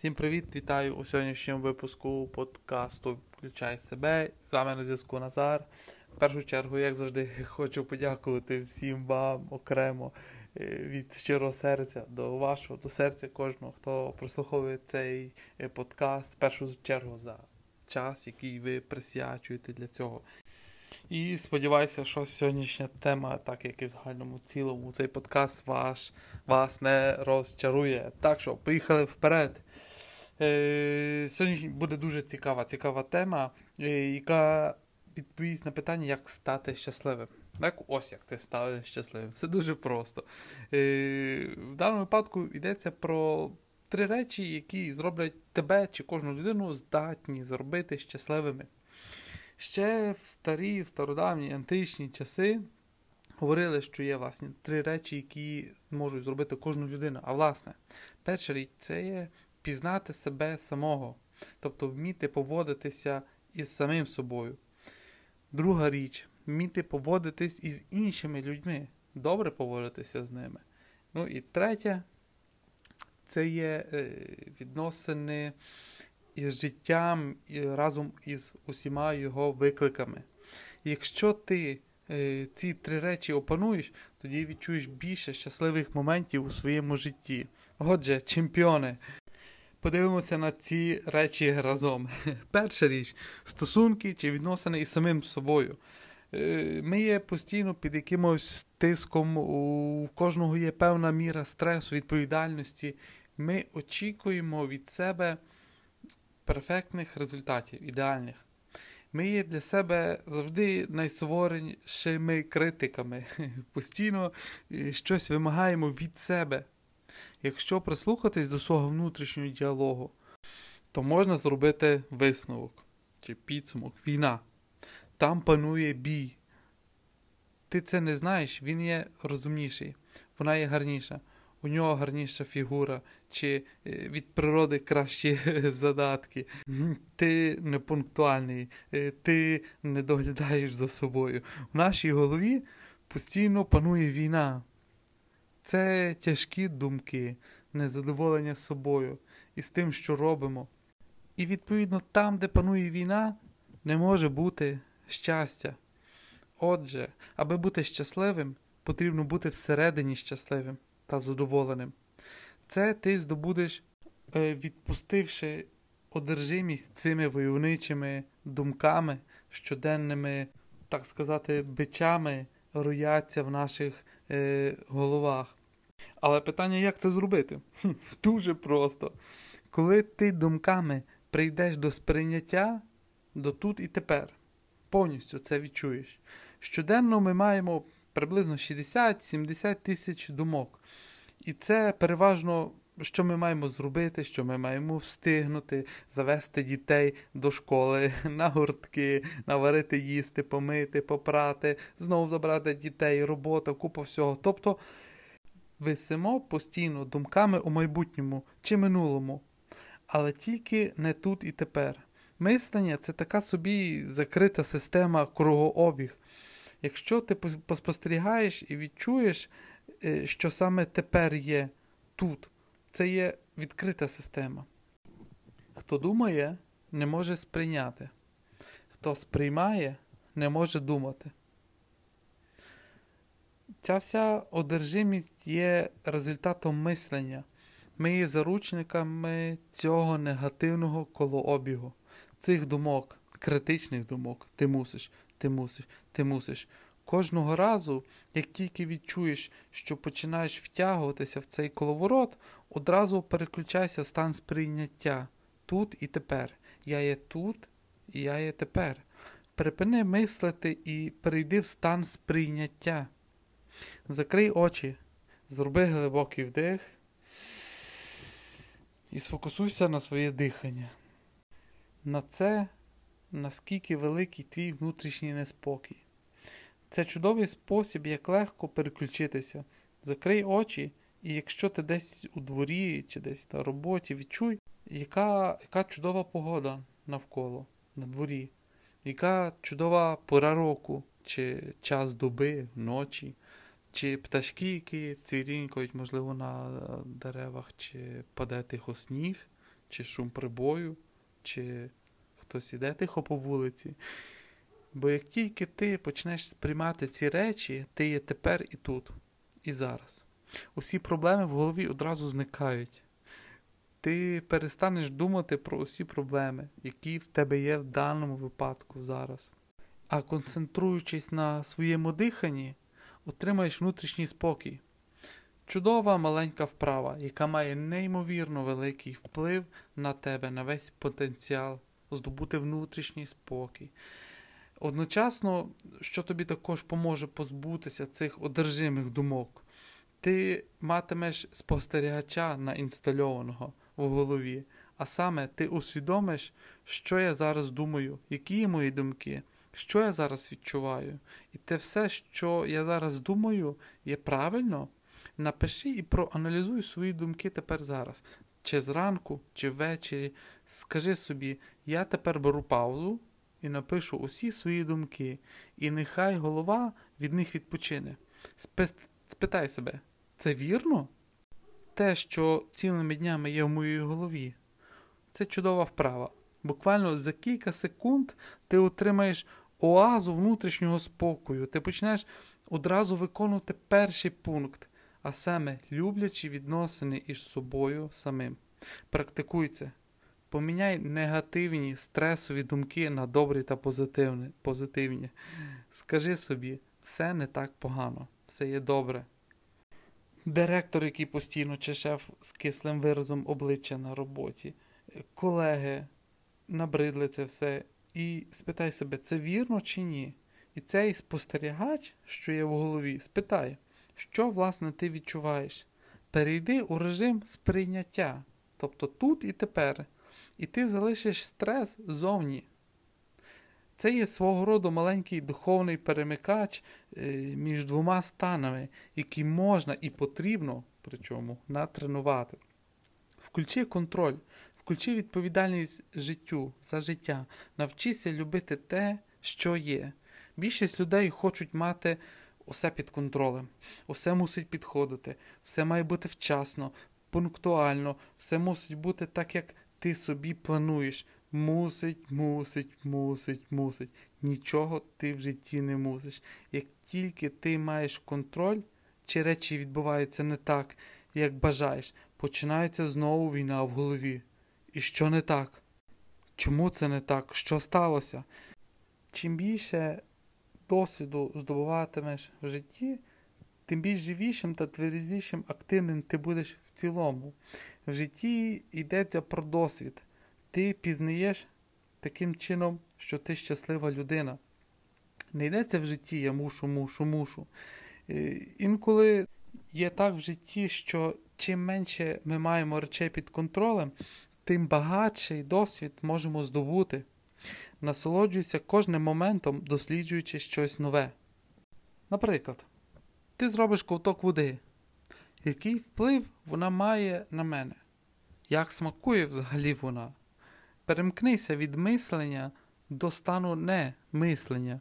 Всім привіт! Вітаю у сьогоднішньому випуску подкасту Включай себе. З вами на зв'язку Назар. В першу чергу, як завжди, хочу подякувати всім вам окремо е, від щирого серця до вашого, до серця кожного, хто прослуховує цей е, подкаст. В першу чергу за час, який ви присвячуєте для цього. І сподіваюся, що сьогоднішня тема, так як і в загальному цілому, цей подкаст ваш, вас не розчарує. Так що, поїхали вперед. Е, Сьогодні буде дуже цікава цікава тема, е, яка відповість на питання, як стати щасливим. Так, ось як ти став щасливим. Це дуже просто. Е, В даному випадку йдеться про три речі, які зроблять тебе чи кожну людину здатні зробити щасливими. Ще в старі, в стародавні античні часи говорили, що є власне три речі, які можуть зробити кожну людину. А власне, перша річ це є пізнати себе самого, тобто вміти поводитися із самим собою. Друга річ вміти поводитись із іншими людьми, добре поводитися з ними. Ну і третє це є е, відносини із життям і разом із усіма його викликами. Якщо ти е, ці три речі опануєш, тоді відчуєш більше щасливих моментів у своєму житті. Отже, чемпіони, подивимося на ці речі разом. Перша річ стосунки чи відносини із самим собою. Е, Ми є постійно під якимось тиском, у кожного є певна міра стресу, відповідальності. Ми очікуємо від себе перфектних результатів, ідеальних. Ми є для себе завжди найсуворішими критиками. Постійно е, щось вимагаємо від себе. Якщо прислухатись до свого внутрішнього діалогу, то можна зробити висновок чи підсумок. Війна. Там панує бій. Ти це не знаєш, він є розумніший, вона є гарніша, у нього гарніша фігура, чи е, від природи кращі задатки. Ти не пунктуальний, е, ти не доглядаєш за собою. В нашій голові постійно панує війна. Це тяжкі думки, незадоволення собою і з тим, що робимо. І відповідно там, де панує війна, не може бути щастя. Отже, аби бути щасливим, потрібно бути всередині щасливим та задоволеним. Це ти здобудеш, е, відпустивши одержимість цими войовничими думками, щоденними, так сказати, бичами рояться в наших е, головах. Але питання, як це зробити? Дуже просто. Коли ти думками прийдеш до сприйняття, до тут і тепер, повністю це відчуєш. Щоденно ми маємо приблизно 60-70 тисяч думок. І це переважно, що ми маємо зробити, що ми маємо встигнути, завести дітей до школи, на гуртки, наварити їсти, помити, попрати, знову забрати дітей, робота, купа всього. Тобто висимо постійно думками у майбутньому чи минулому, але тільки не тут і тепер. Мислення це така собі закрита система кругообіг. Якщо ти поспостерігаєш і відчуєш, е, що саме тепер є тут, це є відкрита система. Хто думає, не може сприйняти. Хто сприймає, не може думати. Ця вся одержимість є результатом мислення. Ми є заручниками цього негативного колообігу, цих думок, критичних думок. Ти мусиш, ти мусиш, ти мусиш. Кожного разу, як тільки відчуєш, що починаєш втягуватися в цей коловорот, одразу переключайся в стан сприйняття тут і тепер. Я є тут і я є тепер. Припини мислити і перейди в стан сприйняття. Закрий очі, зроби глибокий вдих і сфокусуйся на своє дихання. На це, наскільки великий твій внутрішній неспокій. Це чудовий спосіб, як легко переключитися. Закрий очі, і якщо ти десь у дворі чи десь на роботі, відчуй, яка яка чудова погода навколо на дворі, яка чудова пора року, чи час доби, ночі, чи пташки, які цвірінькають, можливо, на деревах, чи паде тихо сніг, чи шум прибою, чи хтось іде тихо по вулиці. Бо як тільки ти почнеш сприймати ці речі, ти є тепер і тут, і зараз. Усі проблеми в голові одразу зникають. Ти перестанеш думати про усі проблеми, які в тебе є в даному випадку зараз. А концентруючись на своєму диханні, отримаєш внутрішній спокій. Чудова маленька вправа, яка має неймовірно великий вплив на тебе, на весь потенціал, здобути внутрішній спокій. Одночасно, що тобі також поможе позбутися цих одержимих думок, ти матимеш спостерігача наінстальованого в голові, а саме ти усвідомиш, що я зараз думаю, які є мої думки, що я зараз відчуваю. І те все, що я зараз думаю, є правильно. Напиши і проаналізуй свої думки тепер зараз. Чи зранку, чи ввечері. Скажи собі, я тепер беру паузу і напишу усі свої думки, і нехай голова від них відпочине. Спитай себе, це вірно? Те, що цілими днями є в моїй голові, це чудова вправа. Буквально за кілька секунд ти отримаєш оазу внутрішнього спокою. Ти почнеш одразу виконувати перший пункт, а саме люблячі відносини із собою самим. Практикуй це. Поміняй негативні стресові думки на добрі та позитивні. Скажи собі, все не так погано, все є добре. Директор, який постійно чи шеф з кислим виразом обличчя на роботі, колеги набридли це все. І спитай себе, це вірно чи ні? І цей спостерігач, що є в голові, спитай, що власне ти відчуваєш. Перейди у режим сприйняття, тобто тут і тепер і ти залишиш стрес зовні. Це є свого роду маленький духовний перемикач е, між двома станами, які можна і потрібно, причому, натренувати. Включи контроль, включи відповідальність життю за життя, навчися любити те, що є. Більшість людей хочуть мати усе під контролем, усе мусить підходити, все має бути вчасно, пунктуально, все мусить бути так, як ти собі плануєш. Мусить, мусить, мусить, мусить. Нічого ти в житті не мусиш. Як тільки ти маєш контроль, чи речі відбуваються не так, як бажаєш, починається знову війна в голові. І що не так? Чому це не так? Що сталося? Чим більше досвіду здобуватимеш в житті, тим більш живішим та тверезішим активним ти будеш в цілому. В житті йдеться про досвід. Ти пізнаєш таким чином, що ти щаслива людина. Не йдеться в житті, я мушу, мушу, мушу. Е, інколи є так в житті, що чим менше ми маємо речей під контролем, тим багатший досвід можемо здобути. Насолоджуйся кожним моментом, досліджуючи щось нове. Наприклад, ти зробиш ковток води. Який вплив вона має на мене? Як смакує взагалі вона? Перемкнися від мислення до стану не мислення.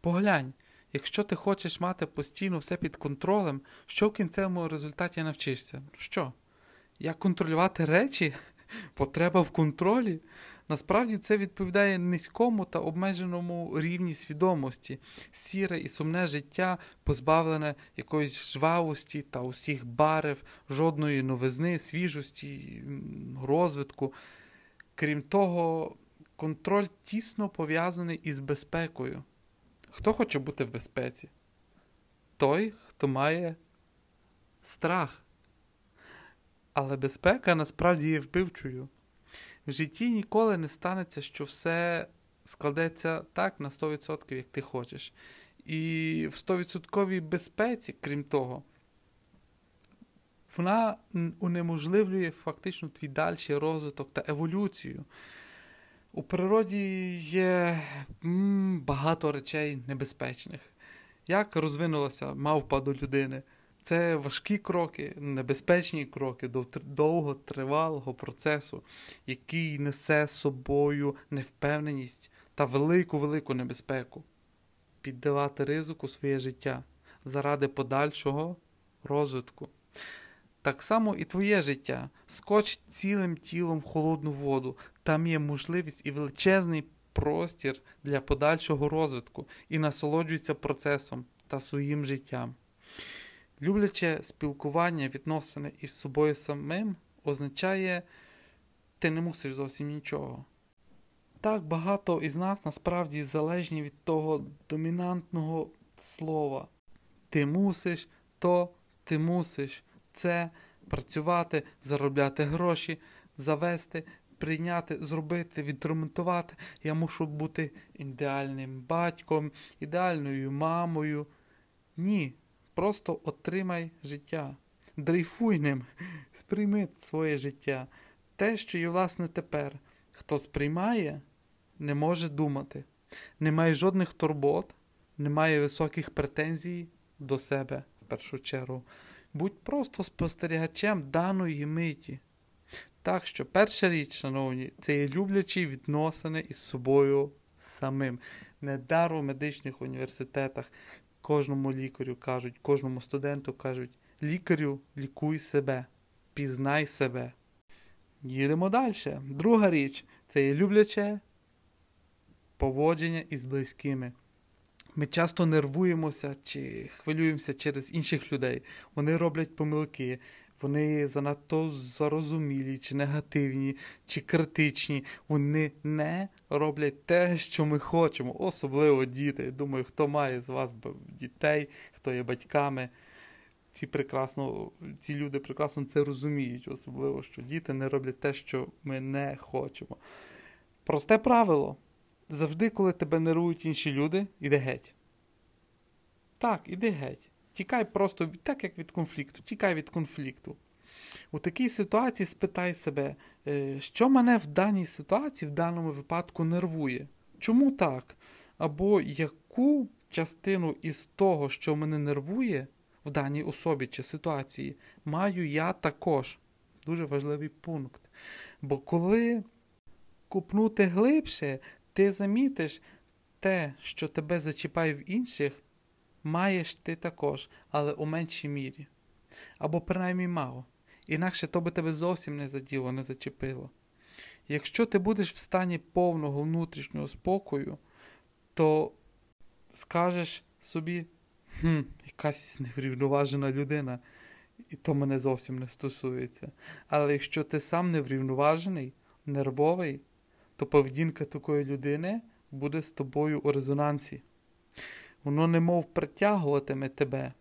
Поглянь, якщо ти хочеш мати постійно все під контролем, що в кінцевому результаті навчишся? Що? Як контролювати речі? Потреба в контролі? Насправді це відповідає низькому та обмеженому рівні свідомості, сіре і сумне життя, позбавлене якоїсь жвавості та усіх барев, жодної новизни, свіжості, розвитку. Крім того, контроль тісно пов'язаний із безпекою. Хто хоче бути в безпеці? Той, хто має страх. Але безпека насправді є вбивчою. В житті ніколи не станеться, що все складеться так на 100%, як ти хочеш. І в 100% безпеці, крім того, вона унеможливлює фактично твій дальший розвиток та еволюцію. У природі є багато речей небезпечних. Як розвинулася мавпа до людини? Це важкі кроки, небезпечні кроки до довготривалого процесу, який несе з собою невпевненість та велику-велику небезпеку, піддавати ризику своє життя заради подальшого розвитку. Так само і твоє життя. Скоч цілим тілом в холодну воду. Там є можливість і величезний простір для подальшого розвитку і насолоджуйся процесом та своїм життям. Любляче спілкування, відносини із собою самим означає, ти не мусиш зовсім нічого. Так багато із нас насправді залежні від того домінантного слова. Ти мусиш, то ти мусиш це працювати, заробляти гроші, завести, прийняти, зробити, відремонтувати. Я мушу бути ідеальним батьком, ідеальною мамою. Ні. Просто отримай життя. Дрейфуй ним, сприйми своє життя. Те, що є, власне, тепер. Хто сприймає, не може думати. Немає жодних турбот, немає високих претензій до себе в першу чергу. Будь просто спостерігачем даної миті. Так що, перша річ, шановні, це є люблячі відносини із собою самим. Недар у медичних університетах. Кожному лікарю кажуть, кожному студенту кажуть: лікарю, лікуй себе, пізнай себе. Їдемо далі. Друга річ це є любляче поводження із близькими. Ми часто нервуємося чи хвилюємося через інших людей. Вони роблять помилки, вони занадто зарозумілі, чи негативні, чи критичні. Вони не роблять те, що ми хочемо, особливо діти. Думаю, хто має з вас дітей, хто є батьками. Ці прекрасно, ці люди прекрасно це розуміють, особливо, що діти не роблять те, що ми не хочемо. Просте правило. Завжди, коли тебе нервують інші люди, іди геть. Так, іди геть. Тікай просто так, як від конфлікту, тікай від конфлікту. У такій ситуації спитай себе, «Е, що мене в даній ситуації, в даному випадку нервує? Чому так? Або яку частину із того, що мене нервує в даній особі чи ситуації, маю я також. Дуже важливий пункт. Бо коли купнути глибше, ти замітиш те, що тебе зачіпає в інших, маєш ти також, але у меншій мірі. Або принаймні мало. Інакше то би тебе зовсім не заділо, не зачепило. Якщо ти будеш в стані повного внутрішнього спокою, то скажеш собі, хм, якась неврівноважена людина, і то мене зовсім не стосується. Але якщо ти сам неврівноважений, нервовий, то поведінка такої людини буде з тобою у резонансі. Воно немов притягуватиме тебе.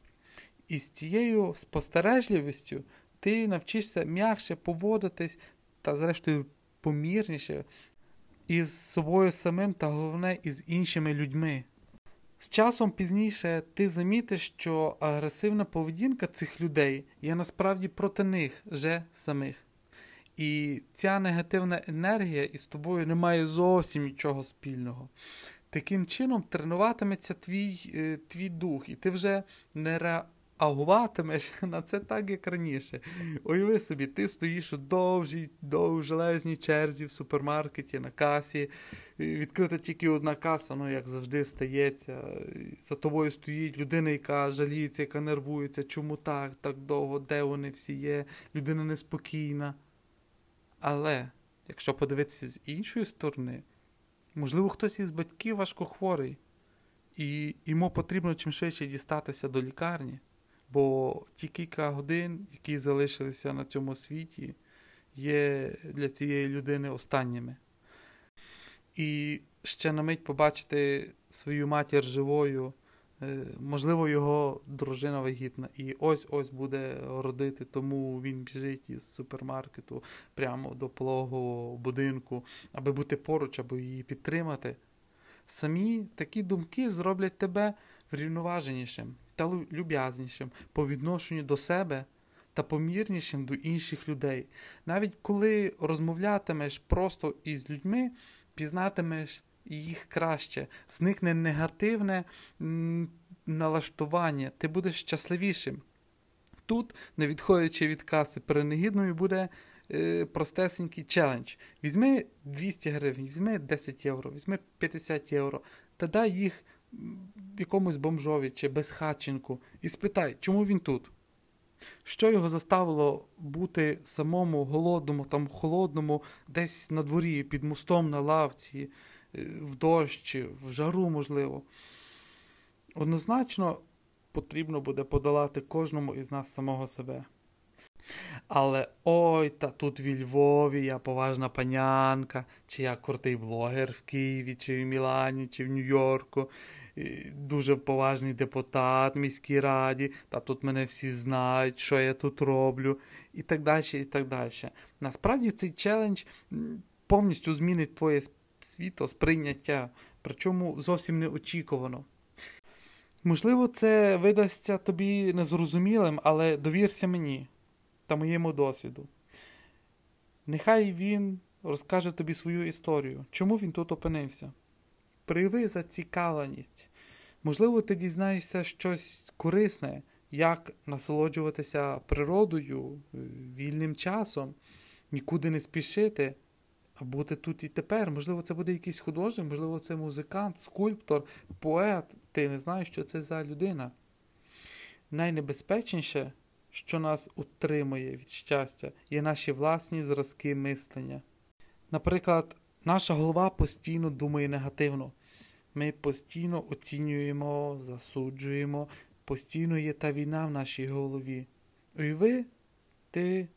І з цією спостережливістю ти навчишся м'якше поводитись та, зрештою, помірніше із собою самим та головне із іншими людьми. З часом пізніше ти замітиш, що агресивна поведінка цих людей є насправді проти них же самих. І ця негативна енергія із тобою не має зовсім нічого спільного. Таким чином тренуватиметься твій е, твій дух, і ти вже не реагуватимеш на це так, як раніше. Уяви собі, ти стоїш у довжій, довжелезній черзі в супермаркеті на касі. Відкрита тільки одна каса, ну як завжди стається. За тобою стоїть людина, яка жаліється, яка нервується, чому так, так довго, де вони всі є, людина неспокійна. Але якщо подивитися з іншої сторони, можливо, хтось із батьків важкохворий, і йому потрібно чим швидше дістатися до лікарні, бо ті кілька годин, які залишилися на цьому світі, є для цієї людини останніми. І ще на мить побачити свою матір живою. Е, можливо, його дружина вагітна, і ось-ось буде родити, тому він біжить із супермаркету прямо до пологового будинку, аби бути поруч, аби її підтримати. Самі такі думки зроблять тебе врівноваженішим та люб'язнішим по відношенню до себе та помірнішим до інших людей. Навіть коли розмовлятимеш просто із людьми, пізнатимеш їх краще, зникне негативне налаштування, ти будеш щасливішим. Тут, не відходячи від каси, перенегідною буде е, простесенький челендж. Візьми 200 гривень, візьми 10 євро, візьми 50 євро та дай їх якомусь бомжові чи безхатченку і спитай, чому він тут? Що його заставило бути самому голодному, там холодному, десь на дворі, під мостом на лавці, е, в дощ, в жару, можливо. Однозначно потрібно буде подолати кожному із нас самого себе. Але ой, та тут в Львові я поважна панянка, чи я крутий блогер в Києві, чи в Мілані, чи в Нью-Йорку, дуже поважний депутат в міській раді, та тут мене всі знають, що я тут роблю, і так далі. і так далі. Насправді цей челендж повністю змінить твоє світосприйняття, причому зовсім неочікувано. Можливо, це видасться тобі незрозумілим, але довірся мені та моєму досвіду. Нехай він розкаже тобі свою історію, чому він тут опинився. Прояви зацікавленість. Можливо, ти дізнаєшся щось корисне, як насолоджуватися природою, вільним часом, нікуди не спішити, а бути тут і тепер. Можливо, це буде якийсь художник, можливо, це музикант, скульптор, поет. Ти не знаєш, що це за людина. Найнебезпечніше що нас утримує від щастя, є наші власні зразки мислення. Наприклад, наша голова постійно думає негативно. Ми постійно оцінюємо, засуджуємо, постійно є та війна в нашій голові. Уяви, ти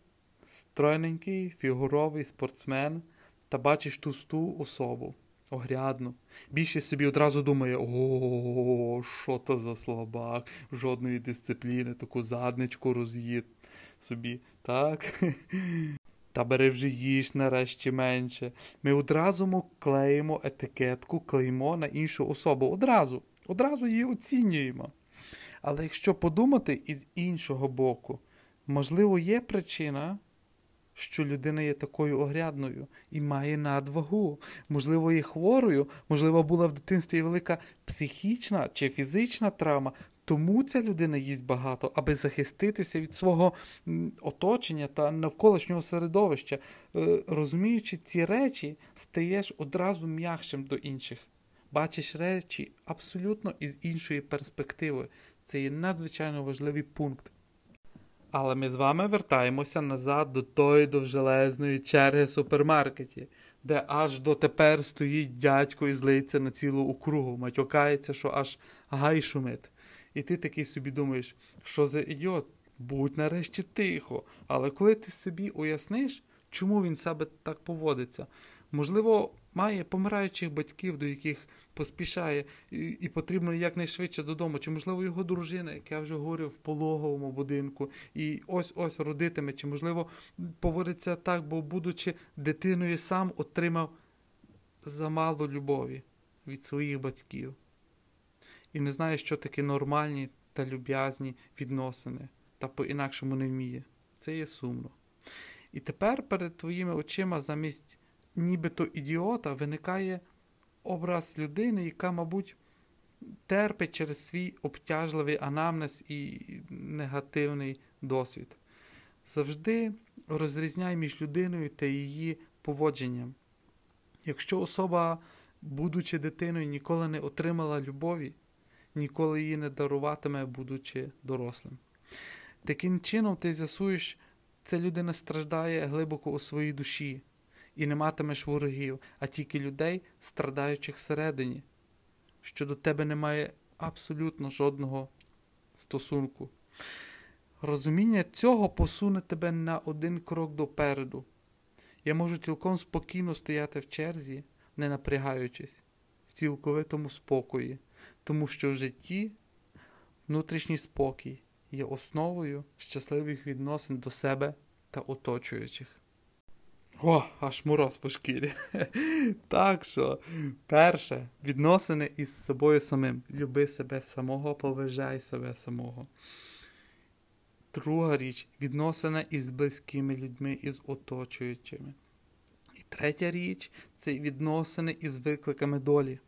стройненький, фігуровий спортсмен та бачиш тусту особу огрядну. Більшість собі одразу думає, о, що то за слабак, жодної дисципліни, таку задничку роз'їд собі, так? Та бери вже їж нарешті менше. Ми одразу клеїмо етикетку, клеймо на іншу особу. Одразу, одразу її оцінюємо. Але якщо подумати із іншого боку, можливо, є причина що людина є такою огрядною і має надвагу. Можливо, є хворою, можливо, була в дитинстві велика психічна чи фізична травма. Тому ця людина їсть багато, аби захиститися від свого оточення та навколишнього середовища. Е, розуміючи ці речі, стаєш одразу м'якшим до інших. Бачиш речі абсолютно із іншої перспективи. Це є надзвичайно важливий пункт. Але ми з вами вертаємося назад до тої довжелезної черги супермаркеті, де аж дотепер стоїть дядько і злиться на цілу округу, матюкається, що аж гай шумить. І ти такий собі думаєш, що за ідіот? Будь нарешті тихо. Але коли ти собі уясниш, чому він себе так поводиться, можливо, має помираючих батьків, до яких поспішає і, і потрібно якнайшвидше додому. Чи, можливо, його дружина, як я вже говорив, в пологовому будинку, і ось-ось родитиме, чи, можливо, поводиться так, бо, будучи дитиною, сам отримав замало любові від своїх батьків. І не знає, що таке нормальні та люб'язні відносини, та по-інакшому не вміє. Це є сумно. І тепер перед твоїми очима замість нібито ідіота виникає образ людини, яка, мабуть, терпить через свій обтяжливий анамнез і негативний досвід. Завжди розрізняй між людиною та її поводженням. Якщо особа, будучи дитиною, ніколи не отримала любові, ніколи її не даруватиме, будучи дорослим. Таким чином, ти з'ясуєш, ця людина страждає глибоко у своїй душі і не матимеш ворогів, а тільки людей, страдаючих всередині, що до тебе немає абсолютно жодного стосунку. Розуміння цього посуне тебе на один крок допереду. Я можу цілком спокійно стояти в черзі, не напрягаючись, в цілковитому спокої, тому що в житті внутрішній спокій є основою щасливих відносин до себе та оточуючих. О, аж мороз по шкірі. Так що, перше, відносини із собою самим. Люби себе самого, поважай себе самого. Друга річ відносини із близькими людьми, із оточуючими. І третя річ це відносини із викликами долі.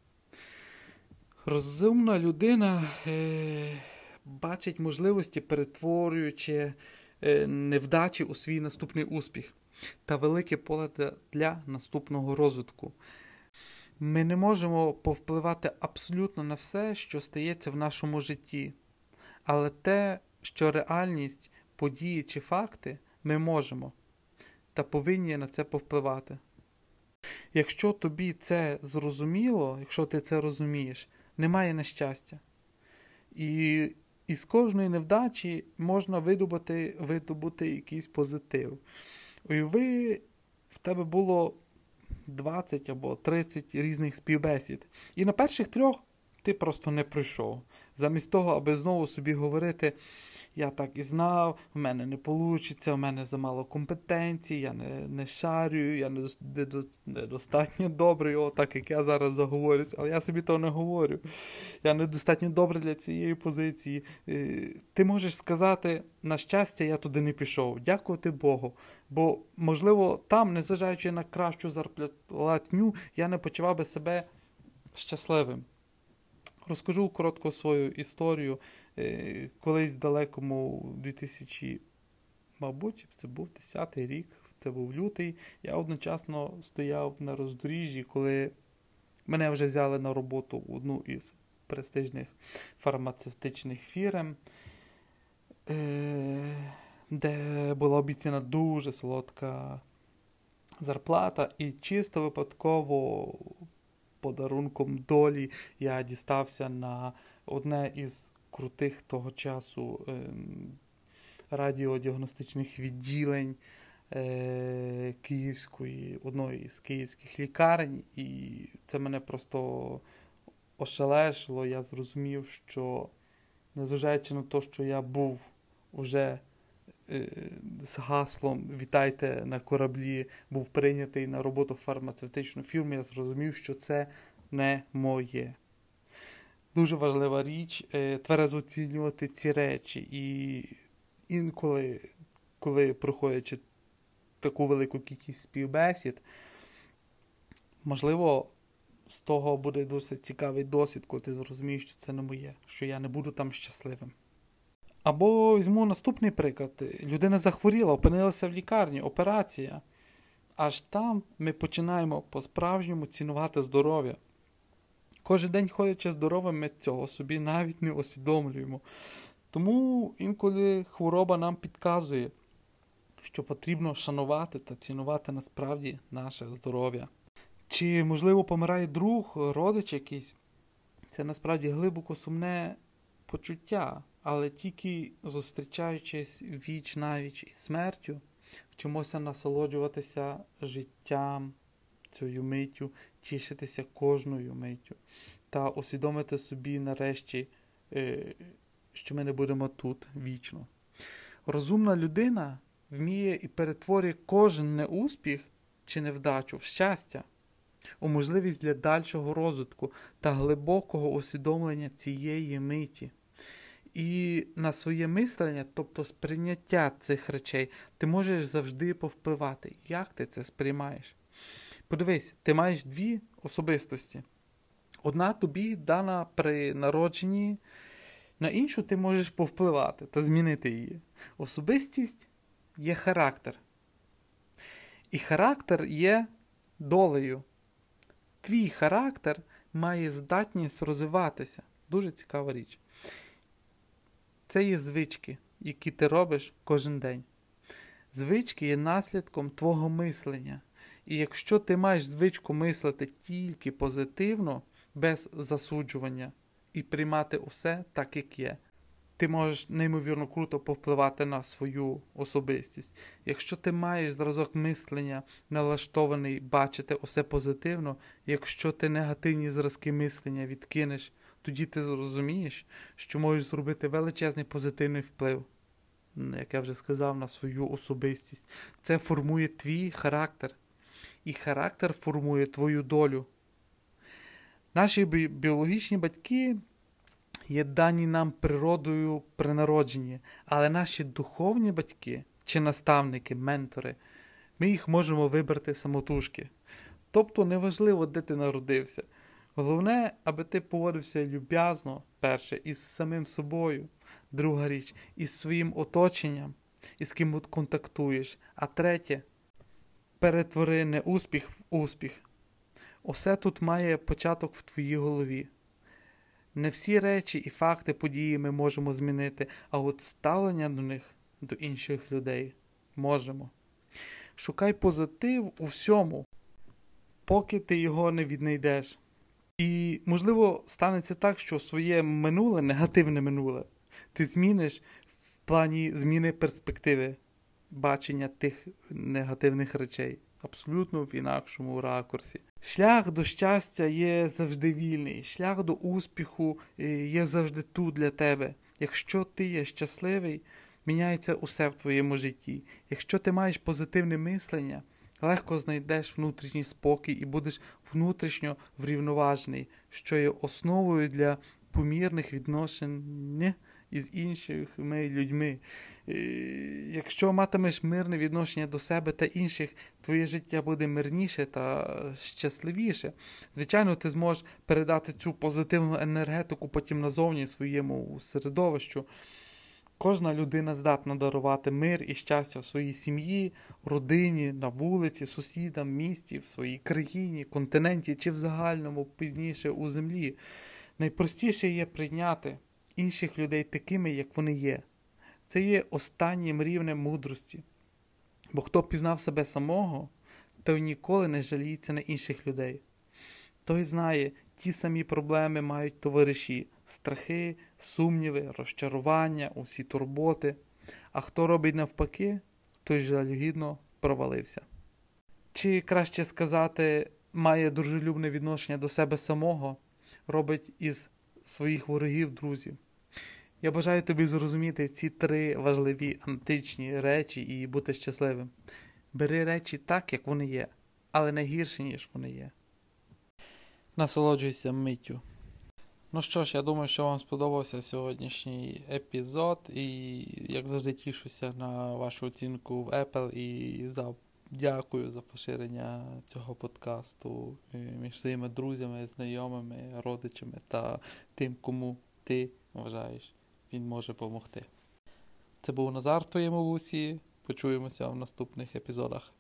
Розумна людина е, бачить можливості, перетворюючи е, невдачі у свій наступний успіх та велике поле для наступного розвитку. Ми не можемо повпливати абсолютно на все, що стається в нашому житті, але те, що реальність події чи факти ми можемо та повинні на це повпливати. Якщо тобі це зрозуміло, якщо ти це розумієш, немає нещастя. І із кожної невдачі можна видобути, видобути якийсь позитив. Уяви, в тебе було 20 або 30 різних співбесід. І на перших трьох ти просто не прийшов. Замість того, аби знову собі говорити, я так і знав, в мене не вийде, в мене замало компетенцій, я не не шарю, я недостатньо добрий, о, так як я зараз заговорюсь, але я собі то не говорю. Я недостатньо добрий для цієї позиції. Е, ти можеш сказати, на щастя, я туди не пішов. Дякувати Богу. Бо, можливо, там, незважаючи на кращу зарплатню, я не почував би себе щасливим. Розкажу коротко свою історію. Е, колись в далекому 2000, мабуть, це був 10-й рік, це був лютий. Я одночасно стояв на роздоріжжі, коли мене вже взяли на роботу в одну із престижних фармацевтичних фірм, е, де була обіцяна дуже солодка зарплата, і чисто випадково подарунком долі я дістався на одне із крутих того часу е, радіодіагностичних відділень е, Київської, одної з київських лікарень, і це мене просто ошелешило. Я зрозумів, що незважаючи на те, що я був вже е, з гаслом Вітайте на кораблі, був прийнятий на роботу в фармацевтичну фірму, я зрозумів, що це не моє. Дуже важлива річ е, тверезо оцінювати ці речі. І інколи, коли проходячи таку велику кількість співбесід, можливо, з того буде досить цікавий досвід, коли ти зрозумієш, що це не моє, що я не буду там щасливим. Або візьму наступний приклад: людина захворіла, опинилася в лікарні, операція. Аж там ми починаємо по-справжньому цінувати здоров'я. Кожен день ходячи здоровим, ми цього собі навіть не усвідомлюємо. Тому інколи хвороба нам підказує, що потрібно шанувати та цінувати насправді наше здоров'я. Чи, можливо, помирає друг, родич якийсь? Це насправді глибоко сумне почуття, але тільки зустрічаючись віч навіч із смертю, вчимося насолоджуватися життям, цією миттю, тішитися кожною миттю та усвідомити собі нарешті, е, що ми не будемо тут вічно. Розумна людина вміє і перетворює кожен неуспіх чи невдачу в щастя, у можливість для дальшого розвитку та глибокого усвідомлення цієї миті. І на своє мислення, тобто сприйняття цих речей, ти можеш завжди повпливати, як ти це сприймаєш. Подивись, ти маєш дві особистості. Одна тобі дана при народженні, на іншу ти можеш повпливати та змінити її. Особистість є характер. І характер є долею. Твій характер має здатність розвиватися. Дуже цікава річ. Це є звички, які ти робиш кожен день. Звички є наслідком твого мислення. І якщо ти маєш звичку мислити тільки позитивно, без засуджування і приймати усе так, як є, ти можеш неймовірно круто повпливати на свою особистість. Якщо ти маєш зразок мислення, налаштований бачити усе позитивно, якщо ти негативні зразки мислення відкинеш, тоді ти зрозумієш, що можеш зробити величезний позитивний вплив. Як я вже сказав, на свою особистість. Це формує твій характер і характер формує твою долю. Наші біологічні батьки є дані нам природою при народженні, але наші духовні батьки чи наставники, ментори, ми їх можемо вибрати самотужки. Тобто неважливо, де ти народився. Головне, аби ти поводився люб'язно, перше, із самим собою, друга річ, із своїм оточенням, із ким контактуєш. А третє, перетвори не успіх в успіх. Усе тут має початок в твоїй голові. Не всі речі і факти події ми можемо змінити, а от ставлення до них до інших людей. Можемо. Шукай позитив у всьому, поки ти його не віднайдеш. І, можливо, станеться так, що своє минуле, негативне минуле, ти зміниш в плані зміни перспективи, бачення тих негативних речей, абсолютно в інакшому ракурсі. Шлях до щастя є завжди вільний, шлях до успіху е, є завжди тут для тебе. Якщо ти є щасливий, міняється усе в твоєму житті. Якщо ти маєш позитивне мислення, легко знайдеш внутрішній спокій і будеш внутрішньо врівноважений, що є основою для помірних відношень із іншими людьми. Е, якщо матимеш мирне відношення до себе та інших, твоє життя буде мирніше та щасливіше. Звичайно, ти зможеш передати цю позитивну енергетику потім назовні своєму середовищу. Кожна людина здатна дарувати мир і щастя в своїй сім'ї, родині, на вулиці, сусідам, місті, в своїй країні, континенті чи в загальному пізніше у землі. Найпростіше є прийняти інших людей такими, як вони є. Це є останнім рівнем мудрості. Бо хто пізнав себе самого, той ніколи не жаліється на інших людей. Той знає, ті самі проблеми мають товариші, страхи, сумніви, розчарування, усі турботи. А хто робить навпаки, той жалюгідно провалився. Чи краще сказати, має дружелюбне відношення до себе самого, робить із своїх ворогів друзів. Я бажаю тобі зрозуміти ці три важливі античні речі і бути щасливим. Бери речі так, як вони є, але не гірше, ніж вони є. Насолоджуйся миттю. Ну що ж, я думаю, що вам сподобався сьогоднішній епізод, і як завжди тішуся на вашу оцінку в Apple і за дякую за поширення цього подкасту е, між своїми друзями, знайомими, родичами та тим, кому ти вважаєш, він може допомогти. Це був Назар в твоєму вусі. Почуємося в наступних епізодах.